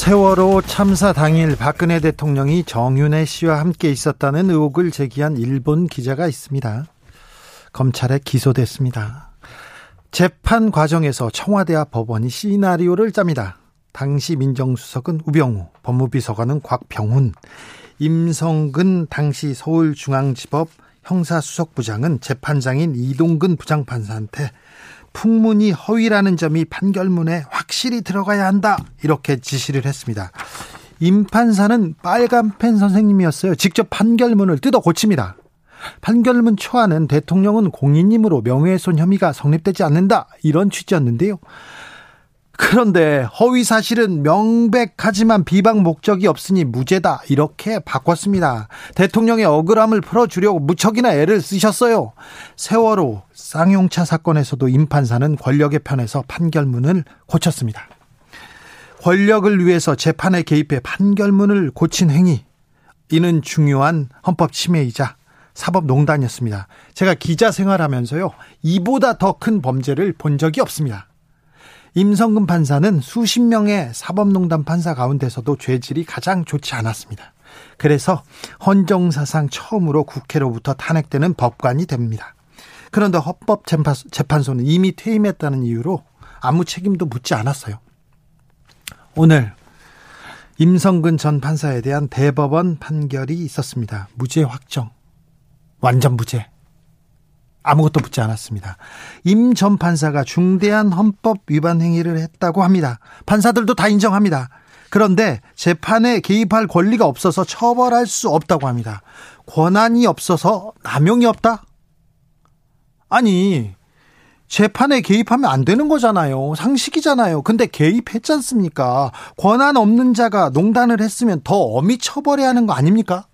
세월호 참사 당일 박근혜 대통령이 정윤혜 씨와 함께 있었다는 의혹을 제기한 일본 기자가 있습니다. 검찰에 기소됐습니다. 재판 과정에서 청와대 와 법원이 시나리오를 짭니다. 당시 민정수석은 우병우, 법무비서관은 곽병훈, 임성근 당시 서울중앙지법 형사수석부장은 재판장인 이동근 부장판사한테 풍문이 허위라는 점이 판결문에 확실히 들어가야 한다. 이렇게 지시를 했습니다. 임 판사는 빨간펜 선생님이었어요. 직접 판결문을 뜯어 고칩니다. 판결문 초안은 대통령은 공인님으로 명예훼손 혐의가 성립되지 않는다. 이런 취지였는데요. 그런데 허위 사실은 명백하지만 비방 목적이 없으니 무죄다 이렇게 바꿨습니다. 대통령의 억울함을 풀어주려고 무척이나 애를 쓰셨어요. 세월호 쌍용차 사건에서도 임 판사는 권력의 편에서 판결문을 고쳤습니다. 권력을 위해서 재판에 개입해 판결문을 고친 행위 이는 중요한 헌법 침해이자 사법농단이었습니다. 제가 기자 생활하면서요 이보다 더 큰 범죄를 본 적이 없습니다. 임성근 판사는 수십 명의 사법농단 판사 가운데서도 죄질이 가장 좋지 않았습니다. 그래서 헌정사상 처음으로 국회로부터 탄핵되는 법관이 됩니다. 그런데 헌법재판소는 이미 퇴임했다는 이유로 아무 책임도 묻지 않았어요. 오늘 임성근 전 판사에 대한 대법원 판결이 있었습니다. 무죄 확정. 완전 무죄. 아무것도 묻지 않았습니다. 임 전 판사가 중대한 헌법 위반 행위를 했다고 합니다. 판사들도 다 인정합니다. 그런데 재판에 개입할 권리가 없어서 처벌할 수 없다고 합니다. 권한이 없어서 남용이 없다? 아니, 재판에 개입하면 안 되는 거잖아요. 상식이잖아요. 근데 개입했지 않습니까? 권한 없는 자가 농단을 했으면 더 엄히 처벌해야 하는 거 아닙니까?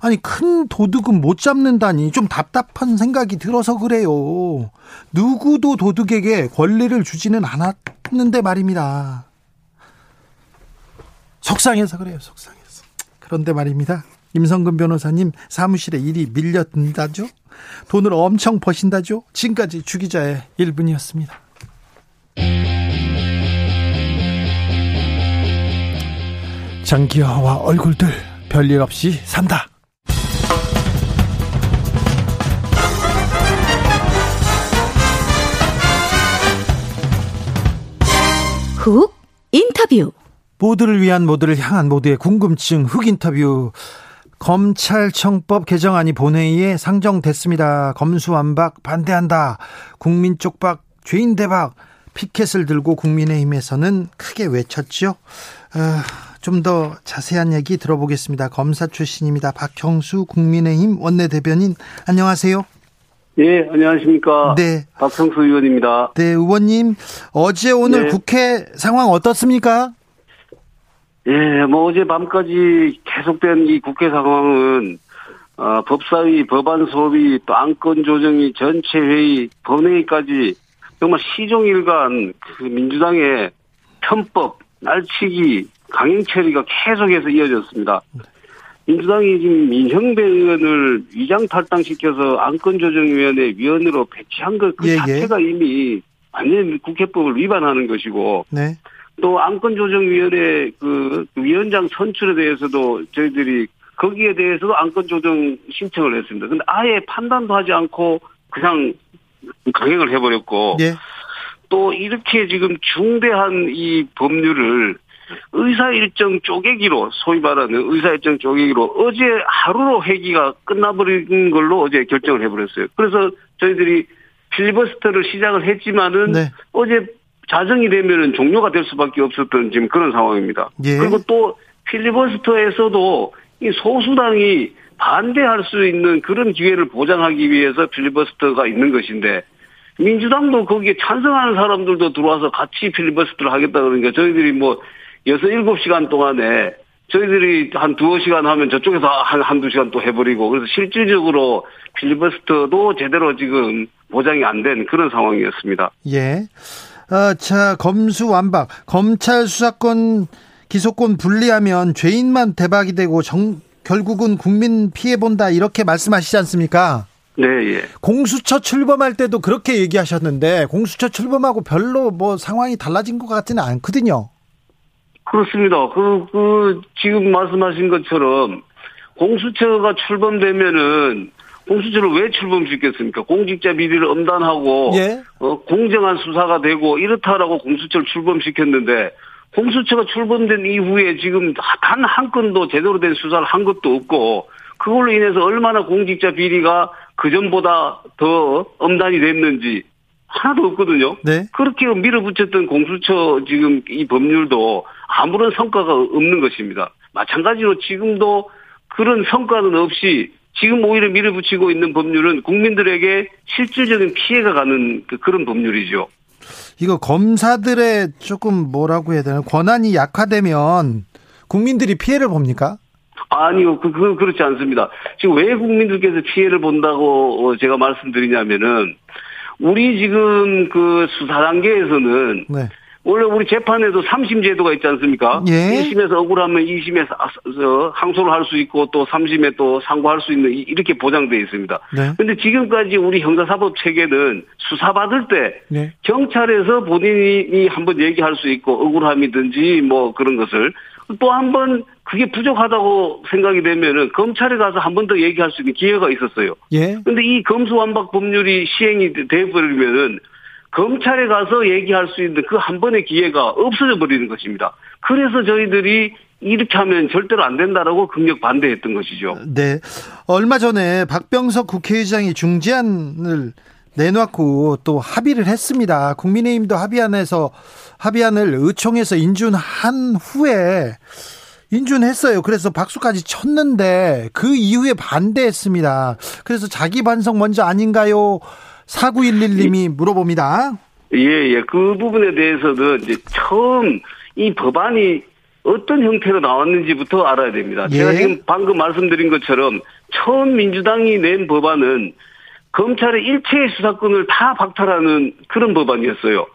아니 큰 도둑은 못 잡는다니 좀 답답한 생각이 들어서 그래요. 누구도 도둑에게 권리를 주지는 않았는데 말입니다. 속상해서 그래요. 속상해서. 그런데 말입니다. 임성근 변호사님 사무실에 일이 밀려든다죠? 돈을 엄청 버신다죠? 지금까지 주기자의 1분이었습니다. 장기화와 얼굴들 별일 없이 산다. 훅 인터뷰 모두를 위한 모두를 향한 모두의 궁금증 훅 인터뷰 검찰청법 개정안이 본회의에 상정됐습니다. 검수완박 반대한다. 국민 쪽박 죄인 대박 피켓을 들고 국민의힘에서는 크게 외쳤죠. 어, 좀더 자세한 얘기 들어보겠습니다. 검사 출신입니다. 박형수 국민의힘 원내대변인 안녕하세요. 예, 안녕하십니까. 네. 박성수 의원입니다. 네, 의원님. 어제 오늘 네. 국회 상황 어떻습니까? 예, 뭐 어제 밤까지 계속된 이 국회 상황은, 어, 법사위, 법안 소위, 또 안건 조정이 전체 회의, 본회의까지 정말 시종일관 그 민주당의 편법, 날치기, 강행 처리가 계속해서 이어졌습니다. 민주당이 지금 민형배 의원을 위장 탈당시켜서 안건조정위원회 위원으로 배치한 것그 예, 예. 자체가 예. 이미 완전 국회법을 위반하는 것이고 네. 또 안건조정위원회 그 위원장 선출에 대해서도 저희들이 거기에 대해서도 안건조정 신청을 했습니다. 근데 아예 판단도 하지 않고 그냥 강행을 해버렸고 예. 또 이렇게 지금 중대한 이 법률을 의사 일정 쪼개기로 소위 말하는 의사 일정 쪼개기로 어제 하루로 회기가 끝나버린 걸로 어제 결정을 해버렸어요. 그래서 저희들이 필리버스터를 시작을 했지만은 네. 어제 자정이 되면은 종료가 될 수밖에 없었던 지금 그런 상황입니다. 예. 그리고 또 필리버스터에서도 이 소수당이 반대할 수 있는 그런 기회를 보장하기 위해서 필리버스터가 있는 것인데 민주당도 거기에 찬성하는 사람들도 들어와서 같이 필리버스터를 하겠다 그러니까 저희들이 뭐 여섯 일곱 시간 동안에 저희들이 한 두어 시간 하면 저쪽에서 한, 한두 시간 또 해버리고 그래서 실질적으로 필리버스터도 제대로 지금 보장이 안 된 그런 상황이었습니다. 예. 어, 자, 검수 완박. 검찰 수사권, 기소권 분리하면 죄인만 대박이 되고 정, 결국은 국민 피해본다. 이렇게 말씀하시지 않습니까? 네, 예. 공수처 출범할 때도 그렇게 얘기하셨는데, 공수처 출범하고 별로 뭐 상황이 달라진 것 같지는 않거든요. 그렇습니다. 그, 그, 지금 말씀하신 것처럼 공수처가 출범되면은 공수처를 왜 출범시켰습니까? 공직자 비리를 엄단하고 예. 어, 공정한 수사가 되고 이렇다라고 공수처를 출범시켰는데 공수처가 출범된 이후에 지금 단 한 건도 제대로 된 수사를 한 것도 없고 그걸로 인해서 얼마나 공직자 비리가 그전보다 더 엄단이 됐는지 하나도 없거든요. 네. 그렇게 밀어붙였던 공수처 지금 이 법률도 아무런 성과가 없는 것입니다. 마찬가지로 지금도 그런 성과는 없이 지금 오히려 밀어붙이고 있는 법률은 국민들에게 실질적인 피해가 가는 그- 그런 법률이죠. 이거 검사들의 조금 뭐라고 해야 되나 권한이 약화되면 국민들이 피해를 봅니까? 아니요, 그, 그, 그렇지 않습니다. 지금 왜 국민들께서 피해를 본다고 어, 제가 말씀드리냐면은, 우리 지금 그 수사 단계에서는, 네. 원래 우리 재판에도 3심 제도가 있지 않습니까? 예. 1심에서 억울하면 2심에서 항소를 할 수 있고 또 3심에 또 상고할 수 있는 이- 이렇게 보장되어 있습니다. 네. 근데 지금까지 우리 형사사법 체계는 수사받을 때 네. 경찰에서 본인이 한번 얘기할 수 있고 억울함이든지 뭐 그런 것을 또 한 번 그게 부족하다고 생각이 되면은 검찰에 가서 한 번 더 얘기할 수 있는 기회가 있었어요. 예. 근데 이 검수완박 법률이 시행이 돼버리면은 검찰에 가서 얘기할 수 있는 그 한 번의 기회가 없어져 버리는 것입니다. 그래서 저희들이 이렇게 하면 절대로 안 된다라고 극력 반대했던 것이죠. 네. 얼마 전에 박병석 국회의장이 중재안을 내놓고 또 합의를 했습니다. 국민의힘도 합의안에서 합의안을 의총에서 인준한 후에 인준했어요. 그래서 박수까지 쳤는데 그 이후에 반대했습니다. 그래서 자기 반성 먼저 아닌가요? 4911님이 물어봅니다. 예, 예. 그 부분에 대해서는 이제 처음 이 법안이 어떤 형태로 나왔는지부터 알아야 됩니다. 예. 제가 지금 방금 말씀드린 것처럼 처음 민주당이 낸 법안은 검찰의 일체의 수사권을 다 박탈하는 그런 법안이었어요.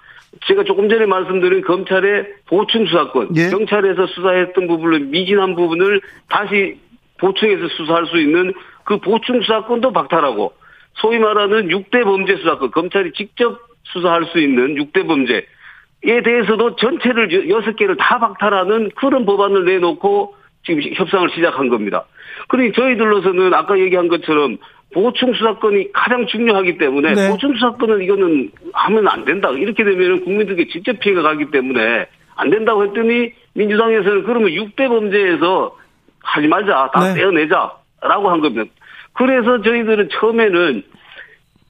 제가 조금 전에 말씀드린 검찰의 보충 수사권, 예. 경찰에서 수사했던 부분을 미진한 부분을 다시 보충해서 수사할 수 있는 그 보충 수사권도 박탈하고 소위 말하는 6대 범죄 수사권, 검찰이 직접 수사할 수 있는 6대 범죄에 대해서도 전체를 여섯 개를 다 박탈하는 그런 법안을 내놓고 지금 협상을 시작한 겁니다. 그러니 저희들로서는 아까 얘기한 것처럼 보충 수사권이 가장 중요하기 때문에 네. 보충 수사권은 이거는 하면 안 된다. 이렇게 되면 국민들에게 직접 피해가 가기 때문에 안 된다고 했더니 민주당에서는 그러면 6대 범죄에서 하지 말자. 다 네. 떼어내자라고 한 겁니다. 그래서 저희들은 처음에는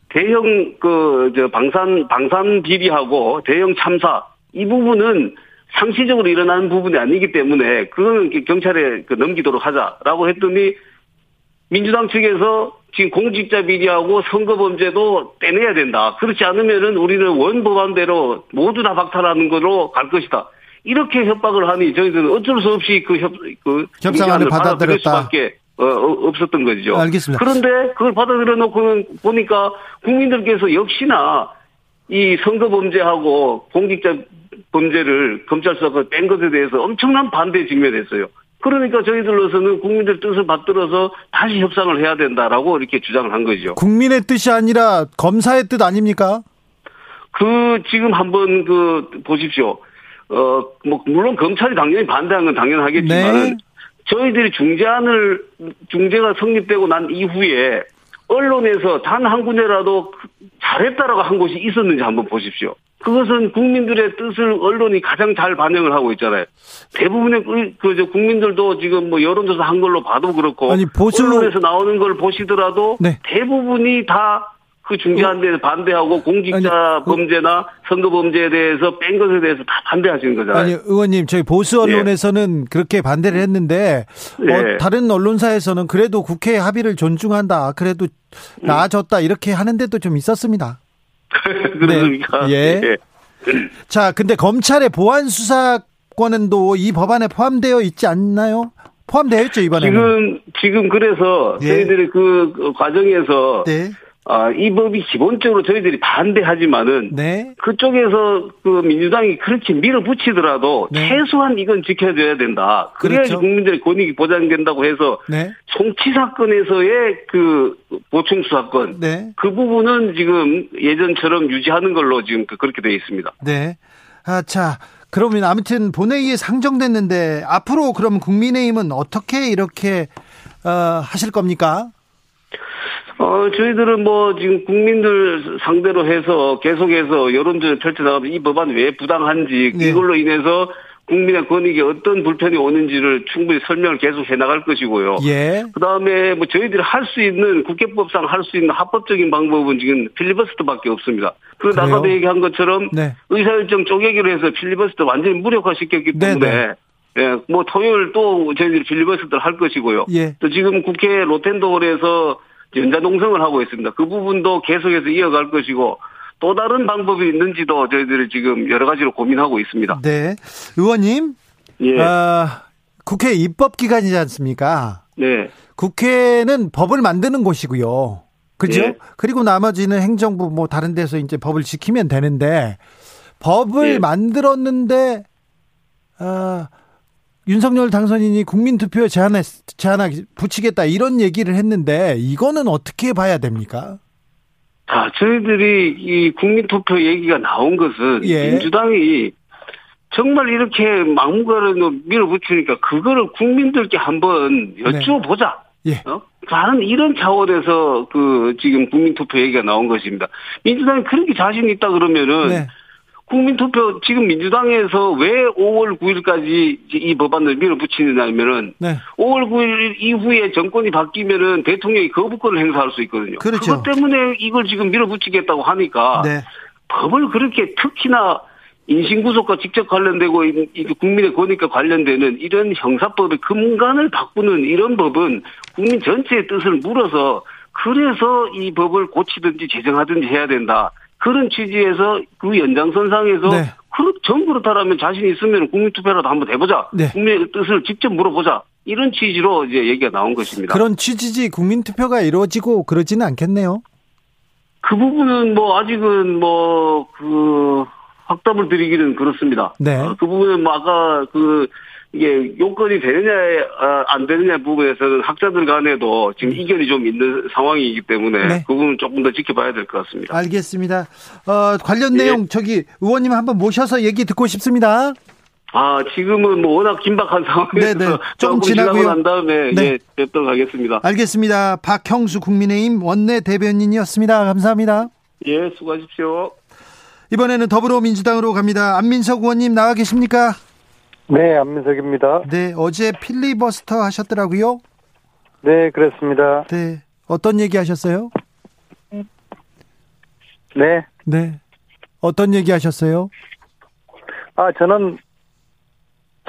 대형 그 저 방산 방산 비리하고 대형 참사 이 부분은 상시적으로 일어나는 부분이 아니기 때문에 그거는 경찰에 그 넘기도록 하자라고 했더니 민주당 측에서 지금 공직자 비리하고 선거 범죄도 떼내야 된다. 그렇지 않으면은 우리는 원 법안대로 모두 다 박탈하는 거로 갈 것이다. 이렇게 협박을 하니 저희들은 어쩔 수 없이 그 협, 그 협상안을 받아들였다. 수밖에 어, 어, 없었던 거죠. 알겠습니다. 그런데 그걸 받아들여 놓고는 보니까 국민들께서 역시나 이 선거 범죄하고 공직자 범죄를 검찰 수사가 뺀 것에 대해서 엄청난 반대에 직면했어요. 그러니까 저희들로서는 국민들 뜻을 받들어서 다시 협상을 해야 된다라고 이렇게 주장을 한 거죠. 국민의 뜻이 아니라 검사의 뜻 아닙니까? 그 지금 한번 그 보십시오. 어 뭐 물론 검찰이 당연히 반대한 건 당연하겠지만 네. 저희들이 중재안을 중재가 성립되고 난 이후에 언론에서 단 한 군데라도 잘했다라고 한 곳이 있었는지 한번 보십시오. 그것은 국민들의 뜻을 언론이 가장 잘 반영을 하고 있잖아요. 대부분의 그, 그, 저 국민들도 지금 뭐 여론조사 한 걸로 봐도 그렇고. 아니, 보수- 언론에서 나오는 걸 보시더라도. 네. 대부분이 다 그 중재한 데 반대하고 공직자 아니, 그- 범죄나 선거 범죄에 대해서 뺀 것에 대해서 다 반대하시는 거잖아요. 아니 의원님 저희 보수 언론에서는 그렇게 반대를 했는데 예. 어, 다른 언론사에서는 그래도 국회 합의를 존중한다. 그래도 나아졌다 이렇게 하는 데도 좀 있었습니다. 그러니까. 네. 예. 자, 근데 검찰의 보안 수사권은도 이 법안에 포함되어 있지 않나요? 포함되어 있죠, 이번에는. 지금, 지금 그래서 예. 저희들이 그, 그 과정에서 네. 아, 이 법이 기본적으로 저희들이 반대하지만은 네. 그쪽에서 그 민주당이 그렇게 밀어붙이더라도 네. 최소한 이건 지켜줘야 된다. 그래야지 그렇죠. 국민들의 권익이 보장된다고 해서 네. 송치 사건에서의 그 보충 수사권 네. 그 부분은 지금 예전처럼 유지하는 걸로 지금 그- 그렇게 되어 있습니다. 네. 아, 자, 그러면 아무튼 본회의에 상정됐는데 앞으로 그럼 국민의힘은 어떻게 이렇게 어, 하실 겁니까? 어, 저희들은 뭐 지금 국민들 상대로 해서 계속해서 여론전을 펼쳐나가면서 이 법안이 왜 부당한지 네. 이걸로 인해서 국민의 권익에 어떤 불편이 오는지를 충분히 설명을 계속 해 나갈 것이고요. 예. 그 다음에 뭐 저희들이 할 수 있는 국회법상 할 수 있는 합법적인 방법은 지금 필리버스터밖에 없습니다. 그리고? 아까도 얘기한 것처럼 네. 의사일정 쪼개기로 해서 필리버스터 완전히 무력화시켰기 네, 때문에 네. 예, 뭐 토요일 또 저희들이 필리버스터를 할 것이고요. 예. 또 지금 국회 로텐도홀에서 연자 농성을 하고 있습니다. 그 부분도 계속해서 이어갈 것이고 또 다른 방법이 있는지도 저희들이 지금 여러 가지로 고민하고 있습니다. 네. 의원님, 예. 아, 국회 입법 기관이지 않습니까? 네. 국회는 법을 만드는 곳이고요. 그죠? 예. 그리고 나머지는 행정부 뭐 다른 데서 이제 법을 지키면 되는데 법을 예. 만들었는데 아 윤석열 당선인이 국민 투표 제안에 제안하 붙이겠다 이런 얘기를 했는데 이거는 어떻게 봐야 됩니까? 자, 저희들이 이 국민투표 얘기가 나온 것은 예. 민주당이 정말 이렇게 막무가내로 밀어붙이니까 그거를 국민들께 한번 여쭤보자. 예. 어? 다른 이런 차원에서 그 지금 국민투표 얘기가 나온 것입니다. 민주당이 그렇게 자신 있다 그러면은 네. 국민투표 지금 민주당에서 왜 5월 9일까지 이 법안을 밀어붙이느냐면은 네. 5월 9일 이후에 정권이 바뀌면은 대통령이 거부권을 행사할 수 있거든요. 그렇죠. 것 때문에 이걸 지금 밀어붙이겠다고 하니까 네. 법을 그렇게 특히나 인신구속과 직접 관련되고 국민의 권익과 관련되는 이런 형사법의 근간을 바꾸는 이런 법은 국민 전체의 뜻을 물어서 그래서 이 법을 고치든지 제정하든지 해야 된다. 그런 취지에서 그 연장선상에서 네. 그, 전 그렇다라면 자신 있으면 국민투표라도 한번 해보자. 네. 국민의 뜻을 직접 물어보자. 이런 취지로 이제 얘기가 나온 것입니다. 그런 취지지 국민 투표가 이루어지고 그러지는 않겠네요. 그 부분은 뭐 아직은 뭐 그 확답을 드리기는 그렇습니다. 네. 어, 그 부분은 뭐 아까 그 이게 요건이 되느냐 아, 안 되느냐 부분에서는 학자들 간에도 지금 이견이 좀 있는 상황이기 때문에 음. 네. 그 부분 조금 더 지켜봐야 될 것 같습니다. 알겠습니다. 어, 관련 예. 내용 저기 의원님 한번 모셔서 얘기 듣고 싶습니다. 아 지금은 뭐 워낙 긴박한 상황에서 네네. 조금 조금. 지나고 난 다음에 네. 예, 뵙도록 하겠습니다. 알겠습니다. 박형수 국민의힘 원내 대변인이었습니다. 감사합니다. 예, 수고하십시오. 이번에는 더불어민주당으로 갑니다. 안민석 의원님 나와 계십니까? 네, 안민석입니다. 네, 어제 필리버스터 하셨더라고요. 네, 그렇습니다. 네, 어떤 얘기 하셨어요? 네. 네, 어떤 얘기 하셨어요? 아, 저는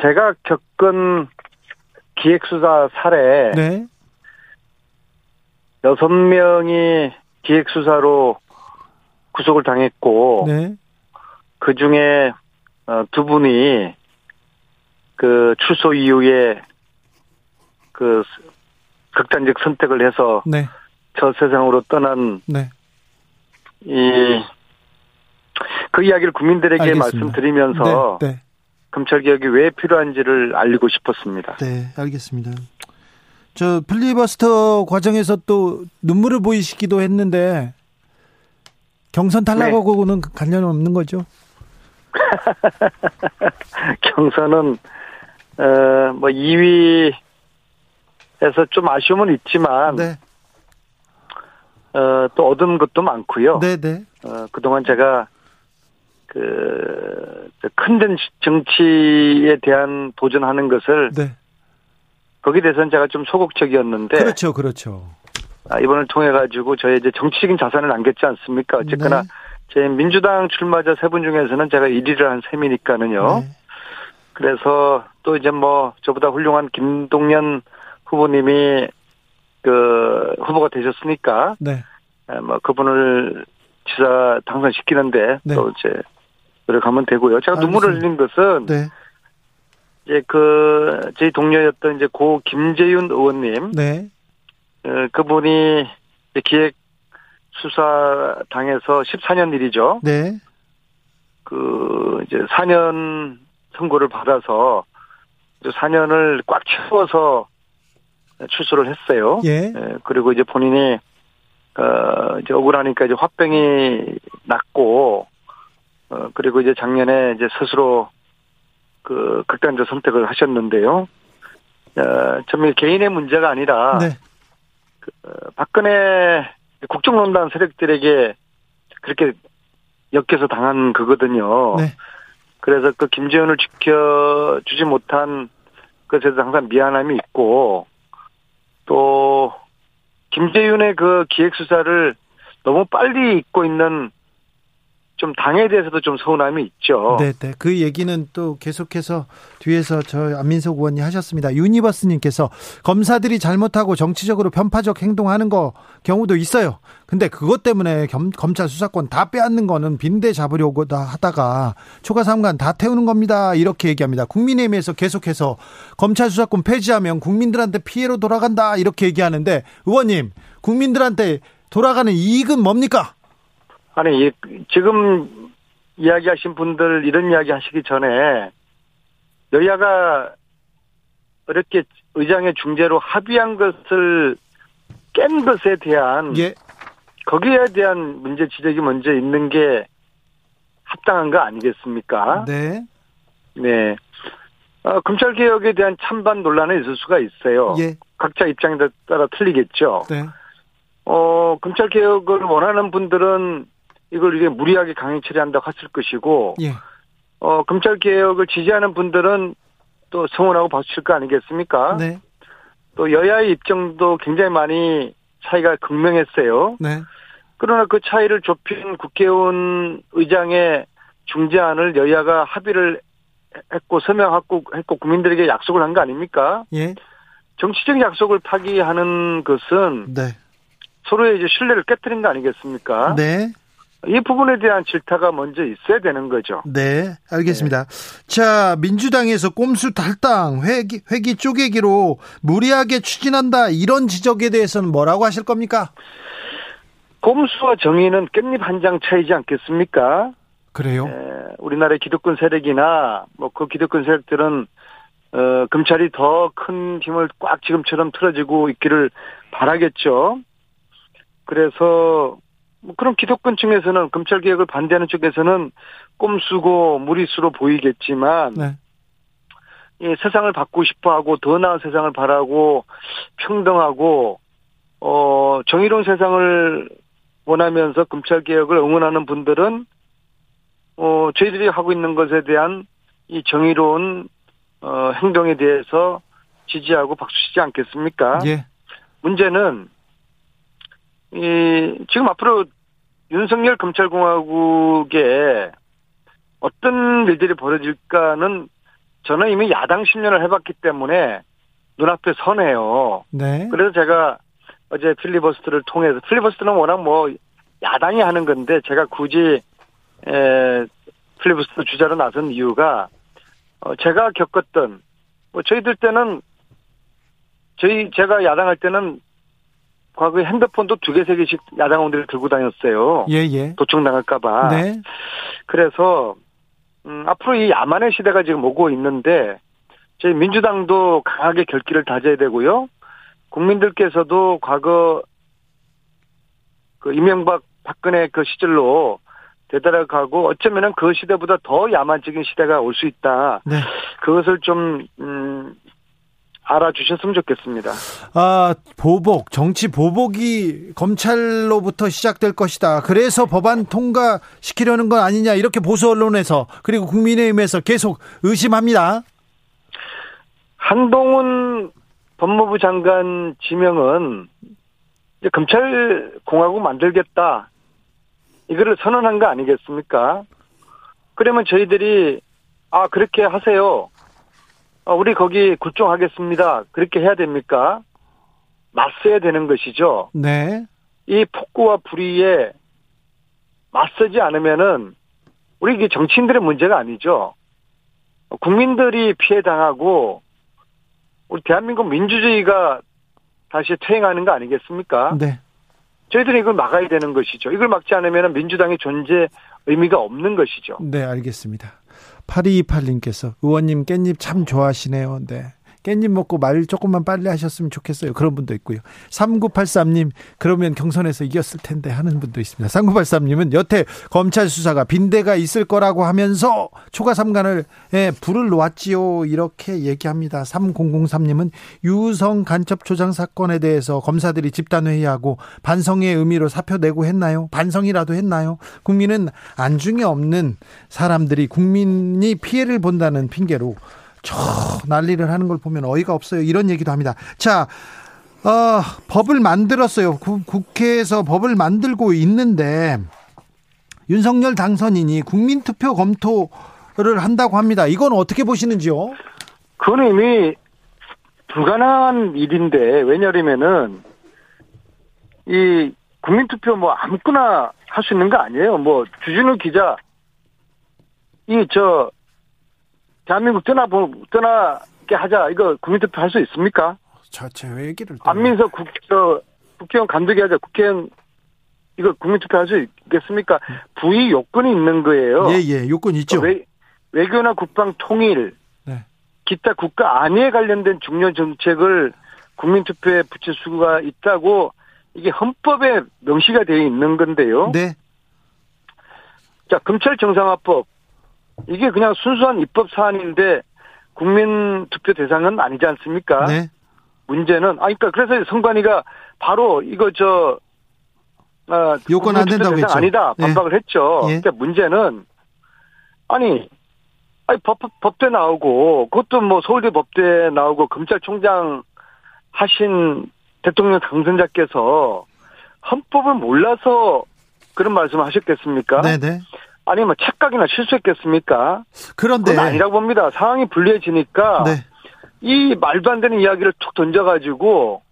제가 겪은 기획수사 사례 네, 여섯 명이 기획수사로 구속을 당했고 네, 그 중에 어, 두 분이 그 출소 이후에 그 극단적 선택을 해서 네, 저 세상으로 떠난 네. 이그 이야기를 국민들에게 알겠습니다. 말씀드리면서 네, 네, 검찰 개혁이 왜 필요한지를 알리고 싶었습니다. 네, 알겠습니다. 저 필리버스터 과정에서 또 눈물을 보이시기도 했는데 경선 탈락하고는 관련 없는 거죠? 경선은 어 뭐 2위에서 좀 아쉬움은 있지만 네, 어, 또 얻은 것도 많고요. 네, 네, 어, 그동안 제가 그 큰 정치에 대한 도전하는 것을 네. 거기에 대해서는 제가 좀 소극적이었는데 그렇죠, 그렇죠. 아, 이번을 통해 가지고 저의 이제 정치적인 자산을 남겼지 않습니까? 어쨌거나 네. 제 민주당 출마자 세 분 중에서는 제가 1위를 한 셈이니까는요. 네. 그래서 또 이제 뭐 저보다 훌륭한 김동연 후보님이 그 후보가 되셨으니까 네. 에, 뭐 그분을 지사 당선시키는데 네. 또 이제 노력하면 되고요. 제가 눈물을 알겠습니다. 흘린 것은 네. 이제 그 저희 동료였던 이제 고 김재윤 의원님 네. 어, 그분이 기획 수사 당에서 14년 일이죠. 네. 그 이제 4년 선고를 받아서 4년을 꽉 채워서 출소를 했어요. 예. 예, 그리고 이제 본인이 어 이제 억울하니까 이제 화병이 났고 어 그리고 이제 작년에 이제 스스로 그 극단적 선택을 하셨는데요. 어 정말 개인의 문제가 아니라 네. 어, 박근혜 국정농단 세력들에게 그렇게 엮여서 당한 그거든요. 네. 그래서 그 김재현을 지켜주지 못한 것에 대해서 항상 미안함이 있고 또 김재윤의 그 기획 수사를 너무 빨리 잊고 있는 좀 당에 대해서도 좀 서운함이 있죠. 네, 네. 그 얘기는 또 계속해서 뒤에서 저 안민석 의원이 하셨습니다. 유니버스님께서 검사들이 잘못하고 정치적으로 편파적 행동하는 거 경우도 있어요. 근데 그것 때문에 겸, 검찰 수사권 다 빼앗는 거는 빈대 잡으려고 다 하다가 초과 삼관 다 태우는 겁니다. 이렇게 얘기합니다. 국민의힘에서 계속해서 검찰 수사권 폐지하면 국민들한테 피해로 돌아간다. 이렇게 얘기하는데 의원님, 국민들한테 돌아가는 이익은 뭡니까? 아니 이- 지금 이야기하신 분들 이런 이야기 하시기 전에 여야가 어렵게 의장의 중재로 합의한 것을 깬 것에 대한 예. 거기에 대한 문제 지적이 먼저 있는 게 합당한 거 아니겠습니까? 네. 네. 어, 검찰 개혁에 대한 찬반 논란은 있을 수가 있어요. 예. 각자 입장에 따라 틀리겠죠. 네. 어, 검찰 개혁을 원하는 분들은 이걸 이게 무리하게 강행 처리한다고 했을 것이고, 예. 어, 검찰 개혁을 지지하는 분들은 또 성원하고 박수칠 거 아니겠습니까? 네. 또 여야의 입장도 굉장히 많이 차이가 극명했어요. 네. 그러나 그 차이를 좁힌 국회의원 의장의 중재안을 여야가 합의를 했고 서명하고 했고 국민들에게 약속을 한 거 아닙니까? 예. 정치적 약속을 파기하는 것은 네. 서로의 이제 신뢰를 깨뜨린 거 아니겠습니까? 네. 이 부분에 대한 질타가 먼저 있어야 되는 거죠. 네, 알겠습니다. 자, 민주당에서 꼼수 탈당, 회기, 회기 쪼개기로 무리하게 추진한다, 이런 지적에 대해서는 뭐라고 하실 겁니까? 꼼수와 정의는 깻잎 한 장 차이지 않겠습니까? 그래요? 에, 우리나라의 기득권 세력이나 뭐 그 기득권 세력들은 어, 검찰이 더 큰 힘을 꽉 지금처럼 틀어지고 있기를 바라겠죠. 그래서 뭐 그런 기득권층에서는 검찰 개혁을 반대하는 쪽에서는 꼼수고 무리수로 보이겠지만 네. 이 세상을 바꾸고 싶어하고 더 나은 세상을 바라고 평등하고 어 정의로운 세상을 원하면서 검찰 개혁을 응원하는 분들은 어 저희들이 하고 있는 것에 대한 이 정의로운 어 행동에 대해서 지지하고 박수치지 않겠습니까? 예. 문제는 이 지금 앞으로 윤석열 검찰공화국에 어떤 일들이 벌어질까는 저는 이미 야당 10년을 해봤기 때문에 눈앞에 서네요. 네. 그래서 제가 어제 필리버스터를 통해서 필리버스터는 워낙 뭐 야당이 하는 건데 제가 굳이 에, 필리버스터 주자로 나선 이유가 어, 제가 겪었던 뭐 저희들 때는 저희 제가 야당할 때는 과거에 핸드폰도 두 개 세 개씩 야당원들이 들고 다녔어요. 예, 예. 도청당할까봐. 네. 그래서 음, 앞으로 이 야만의 시대가 지금 오고 있는데 저희 민주당도 강하게 결기를 다져야 되고요. 국민들께서도 과거 그 이명박 박근혜 그 시절로 되돌아가고 어쩌면은 그 시대보다 더 야만적인 시대가 올 수 있다. 네. 그것을 좀 음, 알아주셨으면 좋겠습니다. 아, 보복, 정치 보복이 검찰로부터 시작될 것이다. 그래서 법안 통과시키려는 건 아니냐. 이렇게 보수 언론에서 그리고 국민의힘에서 계속 의심합니다. 한동훈 법무부 장관 지명은 이제 검찰 공화국 만들겠다. 이거를 선언한 거 아니겠습니까? 그러면 저희들이 아 그렇게 하세요. 아, 우리 거기 굴종하겠습니다. 그렇게 해야 됩니까? 맞서야 되는 것이죠. 네. 이 폭구와 불의에 맞서지 않으면은 우리 이게 정치인들의 문제가 아니죠. 국민들이 피해 당하고 우리 대한민국 민주주의가 다시 퇴행하는 거 아니겠습니까? 네. 저희들이 이걸 막아야 되는 것이죠. 이걸 막지 않으면 민주당의 존재 의미가 없는 것이죠. 네, 알겠습니다. 8228님께서 의원님 깻잎 참 좋아하시네요. 네. 깻잎 먹고 말 조금만 빨리 하셨으면 좋겠어요. 그런 분도 있고요. 3983님, 그러면 경선에서 이겼을 텐데 하는 분도 있습니다. 3983님은 여태 검찰 수사가 빈대가 있을 거라고 하면서 초과 삼간을 예, 불을 놓았지요. 이렇게 얘기합니다. 3003님은 유성 간첩 조장 사건에 대해서 검사들이 집단회의하고 반성의 의미로 사표 내고 했나요? 반성이라도 했나요? 국민은 안중에 없는 사람들이 국민이 피해를 본다는 핑계로 저 난리를 하는 걸 보면 어이가 없어요. 이런 얘기도 합니다. 자, 어, 법을 만들었어요. 구, 국회에서 법을 만들고 있는데 윤석열 당선인이 국민투표 검토를 한다고 합니다. 이건 어떻게 보시는지요? 그건 이미 불가능한 일인데 왜냐하면은 이 국민투표 뭐 아무거나 할 수 있는 거 아니에요. 뭐 주진우 기자 이 저 대한민국 떠나 떠나게 하자 이거 국민투표 할 수 있습니까? 저제 얘기를 또- 안민석 국, 저, 국회의원 감독이 하자 국회의원 이거 국민투표 할 수 있겠습니까? 부의 요건이 있는 거예요. 예, 예, 요건 있죠. 외, 외교나 국방 통일, 네. 기타 국가 안위에 관련된 중요 정책을 국민투표에 붙일 수가 있다고 이게 헌법에 명시가 되어 있는 건데요. 네. 자, 검찰 정상화법. 이게 그냥 순수한 입법 사안인데 국민 투표 대상은 아니지 않습니까? 네. 문제는, 아, 그러니까 그래서 성관이가 바로 이거 저, 아, 요건 안 된다고 했죠. 아니다. 예. 반박을 했죠. 예. 그러니까 문제는, 아니, 아니, 법, 법대 나오고, 그것도 뭐 서울대 법대 나오고, 검찰총장 하신 대통령 당선자께서 헌법을 몰라서 그런 말씀을 하셨겠습니까? 네, 네. 아니면 착각이나 실수했겠습니까? 그런데 아니라고 봅니다. 상황이 불리해지니까 네. 이 말도 안 되는 이야기를 툭 던져가지고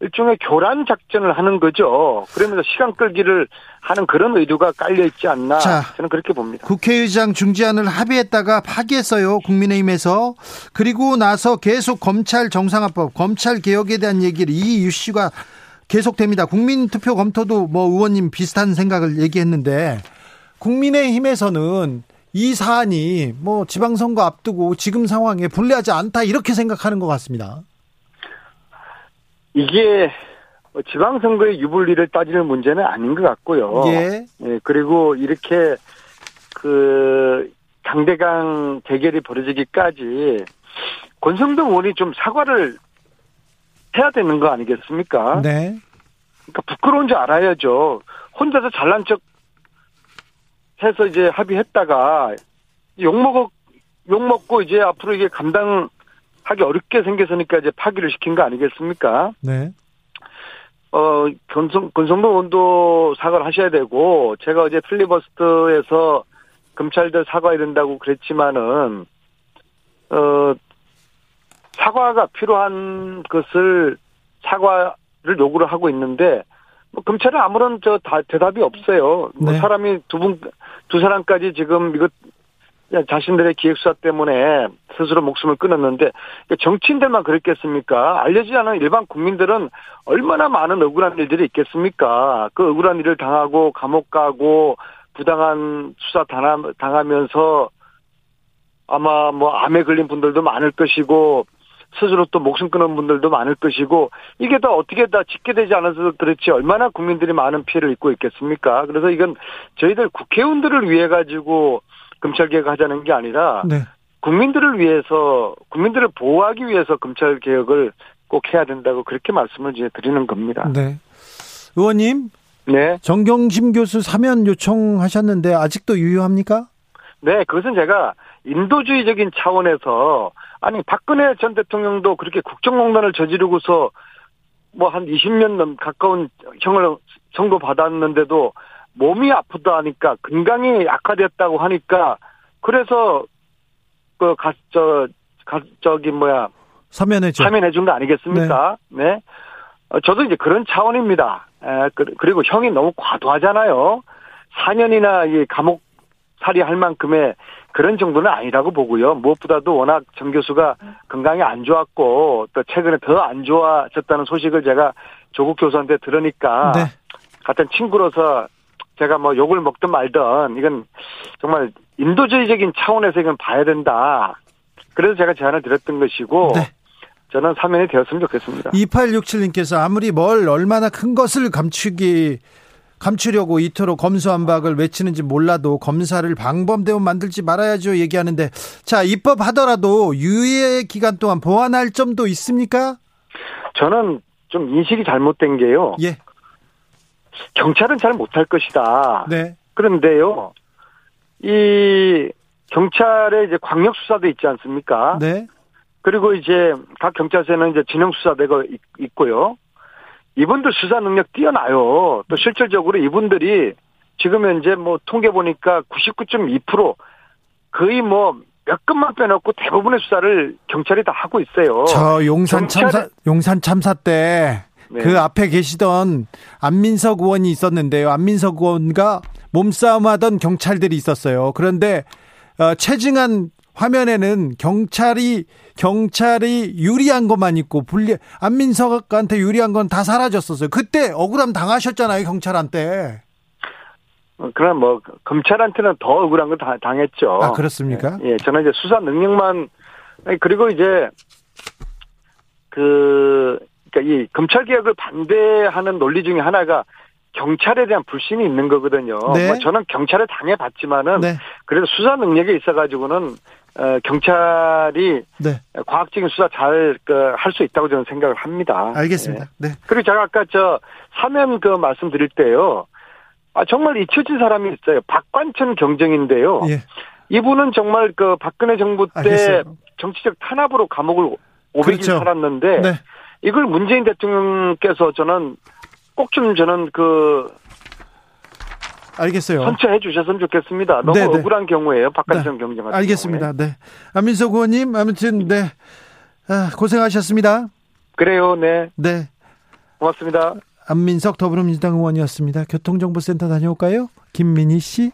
일종의 교란 작전을 하는 거죠. 그러면서 시간 끌기를 하는 그런 의도가 깔려 있지 않나 자, 저는 그렇게 봅니다. 국회의장 중지안을 합의했다가 파기했어요. 국민의힘에서. 그리고 나서 계속 검찰 정상화법, 검찰 개혁에 대한 얘기를 이 이슈가 계속됩니다. 국민투표 검토도 뭐 의원님 비슷한 생각을 얘기했는데 국민의힘에서는 이 사안이 뭐 지방선거 앞두고 지금 상황에 불리하지 않다 이렇게 생각하는 것 같습니다. 이게 뭐 지방선거의 유불리를 따지는 문제는 아닌 것 같고요. 예. 예, 그리고 이렇게 그 강대강 대결이 벌어지기까지 권성동 의원이 좀 사과를 해야 되는 거 아니겠습니까? 네. 그러니까 부끄러운 줄 알아야죠. 혼자서 잘난 척 해서 이제 합의했다가 욕먹어 욕먹고 이제 앞으로 이게 감당하기 어렵게 생겼으니까 이제 파기를 시킨 거 아니겠습니까? 네. 어, 권성, 권성동 의원도 사과를 하셔야 되고, 제가 어제 필리버스터에서 검찰들 사과해야 된다고 그랬지만은, 어, 사과가 필요한 것을 사과를 요구를 하고 있는데, 뭐 검찰은 아무런 저 다, 대답이 없어요. 뭐 네. 사람이 두 분, 두 사람까지 지금 이거 자신들의 기획수사 때문에 스스로 목숨을 끊었는데 정치인들만 그랬겠습니까? 알려지지 않은 일반 국민들은 얼마나 많은 억울한 일들이 있겠습니까? 그 억울한 일을 당하고 감옥 가고 부당한 수사 당하- 당하면서 아마 뭐 암에 걸린 분들도 많을 것이고 스스로 또 목숨 끊은 분들도 많을 것이고 이게 다 어떻게 다 집계되지 않아서 그렇지 얼마나 국민들이 많은 피해를 입고 있겠습니까? 그래서 이건 저희들 국회의원들을 위해 가지고 검찰 개혁하자는 게 아니라 네. 국민들을 위해서 국민들을 보호하기 위해서 검찰 개혁을 꼭 해야 된다고 그렇게 말씀을 이제 드리는 겁니다. 네. 의원님, 네, 정경심 교수 사면 요청하셨는데 아직도 유효합니까? 네, 그것은 제가 인도주의적인 차원에서 아니 박근혜 전 대통령도 그렇게 국정농단을 저지르고서 뭐 한 20년 넘 가까운 형을 선고 받았는데도 몸이 아프다 하니까 건강이 악화됐다고 하니까 그래서 그가저 가, 저기 뭐야 사면했죠. 참여해 준 거 아니겠습니까? 네. 어, 저도 이제 그런 차원입니다. 에, 그- 그리고 형이 너무 과도하잖아요. 4년이나 이 감옥 살이 할 만큼의 그런 정도는 아니라고 보고요. 무엇보다도 워낙 정 교수가 건강이 안 좋았고 또 최근에 더 안 좋아졌다는 소식을 제가 조국 교수한테 들으니까 네. 같은 친구로서 제가 뭐 욕을 먹든 말든 이건 정말 인도주의적인 차원에서 이건 봐야 된다. 그래서 제가 제안을 드렸던 것이고 네. 저는 사면이 되었으면 좋겠습니다. 2867님께서 아무리 뭘 얼마나 큰 것을 감추기 감추려고 이토록 검수안박을 외치는지 몰라도 검사를 방범대원 만들지 말아야죠 얘기하는데 자 입법하더라도 유예 기간 동안 보완할 점도 있습니까? 저는 좀 인식이 잘못된 게요. 예, 경찰은 잘 못할 것이다. 네, 그런데요, 이 경찰의 이제 광역 수사대 있지 않습니까? 네, 그리고 이제 각 경찰서에는 이제 진영 수사대가 있- 있고요. 이분들 수사 능력 뛰어나요. 또 실질적으로 이분들이 지금 현재 뭐 통계 보니까 99.2% 거의 뭐 몇 건만 빼놓고 대부분의 수사를 경찰이 다 하고 있어요. 저 용산 참사 용산 참사 때그 네. 앞에 계시던 안민석 의원이 있었는데요. 안민석 의원과 몸싸움하던 경찰들이 있었어요. 그런데 어, 체증한 화면에는 경찰이 경찰이 유리한 것만 있고 불리 안민석한테 유리한 건 다 사라졌었어요. 그때 억울함 당하셨잖아요, 경찰한테. 어, 그러나 뭐 검찰한테는 더 억울한 걸 다- 당했죠. 아, 그렇습니까? 예, 예, 저는 이제 수사 능력만 그리고 이제 그 그러니까 이 검찰 개혁을 반대하는 논리 중에 하나가 경찰에 대한 불신이 있는 거거든요. 네. 뭐 저는 경찰에 당해봤지만은 네, 그래도 수사 능력에 있어가지고는 어, 경찰이 네, 과학적인 수사 잘 할 수 있다고 저는 생각을 합니다. 알겠습니다. 예. 네, 그리고 제가 아까 저 사면 그 말씀드릴 때요. 아 정말 잊혀진 사람이 있어요. 박관천 경정인데요. 예, 이분은 정말 그 박근혜 정부 때 알겠어요. 정치적 탄압으로 감옥을 500일 그렇죠. 살았는데 네, 이걸 문재인 대통령께서 저는 꼭 좀 저는 그 알겠어요. 선처해 주셨으면 좋겠습니다. 너무 네, 네. 억울한 경우예요. 박관천 경정 같은 알겠습니다. 네, 안민석 의원님 아무튼 네 아, 고생하셨습니다. 경우에. 그래요. 네. 네. 고맙습니다. 안민석 더불어민주당 의원이었습니다. 교통정보센터 다녀올까요? 김민희 씨.